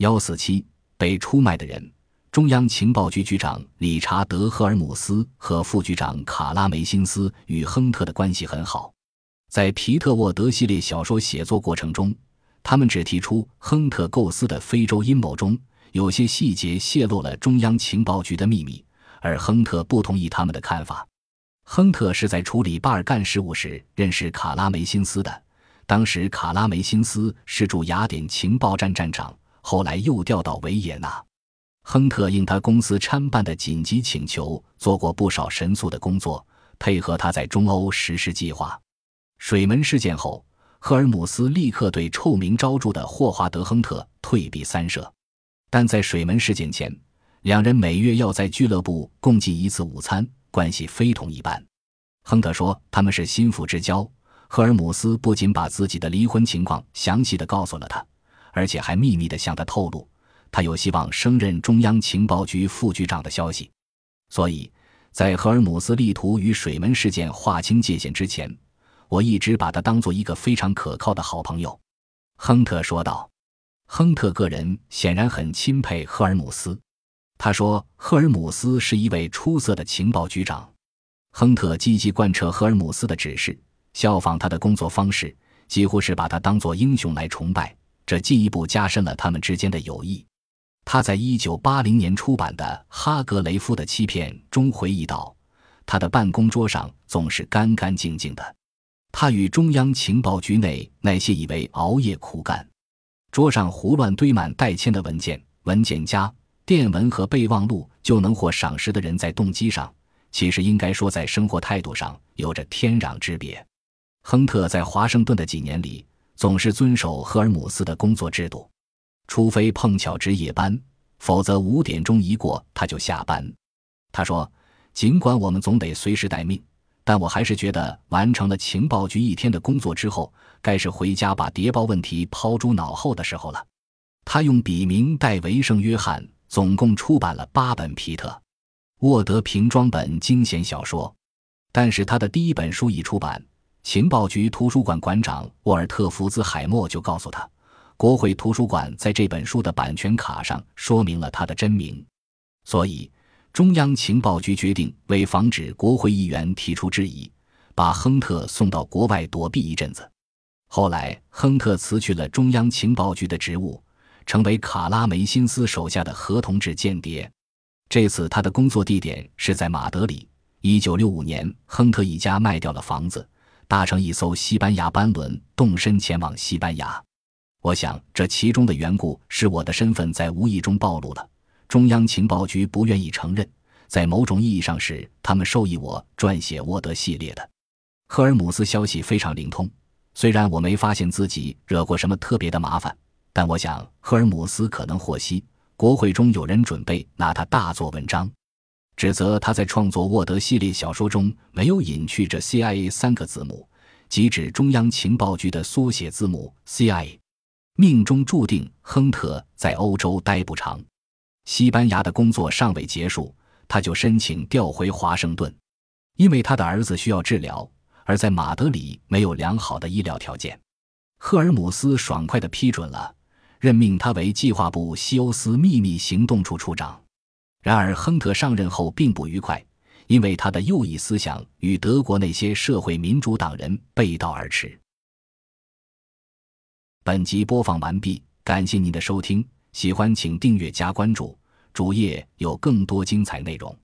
幺四七被出卖的人。中央情报局局长理查德·赫尔姆斯和副局长卡拉梅辛斯与亨特的关系很好。在皮特沃德系列小说写作过程中，他们只提出亨特构思的非洲阴谋中有些细节泄露了中央情报局的秘密，而亨特不同意他们的看法。亨特是在处理巴尔干事务时认识卡拉梅辛斯的，当时卡拉梅辛斯是驻雅典情报站站长，后来又调到维也纳。亨特应他公司参办的紧急请求，做过不少神速的工作，配合他在中欧实施计划。水门事件后，赫尔姆斯立刻对臭名昭著的霍华德·亨特退避三舍。但在水门事件前，两人每月要在俱乐部共进一次午餐，关系非同一般。亨特说他们是心腹之交。赫尔姆斯不仅把自己的离婚情况详细的告诉了他，而且还秘密的向他透露。他有希望升任中央情报局副局长的消息，所以，在赫尔姆斯力图与水门事件划清界限之前，我一直把他当做一个非常可靠的好朋友。”亨特说道。亨特个人显然很钦佩赫尔姆斯，他说：“赫尔姆斯是一位出色的情报局长。”亨特积极贯彻赫尔姆斯的指示，效仿他的工作方式，几乎是把他当作英雄来崇拜，这进一步加深了他们之间的友谊。他在一九八零年出版的《哈格雷夫的欺骗》中回忆道：“他的办公桌上总是干干净净的。他与中央情报局内那些以为熬夜苦干、桌上胡乱堆满待签的文件、文件夹、电文和备忘录就能获赏识的人在动机上，其实应该说在生活态度上有着天壤之别。”亨特在华盛顿的几年里，总是遵守赫尔姆斯的工作制度。除非碰巧值夜班，否则五点钟一过他就下班。他说：“尽管我们总得随时待命，但我还是觉得完成了情报局一天的工作之后，该是回家把谍报问题抛诸脑后的时候了。”他用笔名戴维·圣约翰，总共出版了八本皮特·沃德瓶装本惊险小说。但是他的第一本书已出版，情报局图书馆馆长沃尔特·福兹海默就告诉他。国会图书馆在这本书的版权卡上说明了他的真名，所以中央情报局决定为防止国会议员提出质疑，把亨特送到国外躲避一阵子。后来，亨特辞去了中央情报局的职务，成为卡拉梅辛斯手下的合同制间谍。这次他的工作地点是在马德里。一九六五年，亨特一家卖掉了房子，搭乘一艘西班牙班轮，动身前往西班牙。我想，这其中的缘故是我的身份在无意中暴露了。中央情报局不愿意承认，在某种意义上是他们授意我撰写沃德系列的。赫尔姆斯消息非常灵通，虽然我没发现自己惹过什么特别的麻烦，但我想赫尔姆斯可能获悉国会中有人准备拿他大做文章，指责他在创作沃德系列小说中没有隐去这 CIA 三个字母，即指中央情报局的缩写字母 CIA。命中注定，亨特在欧洲待不长。西班牙的工作尚未结束，他就申请调回华盛顿，因为他的儿子需要治疗，而在马德里没有良好的医疗条件。赫尔姆斯爽快地批准了，任命他为计划部西欧斯秘密行动处处长。然而，亨特上任后并不愉快，因为他的右翼思想与德国那些社会民主党人背道而驰。本集播放完毕，感谢您的收听，喜欢请订阅加关注，主页有更多精彩内容。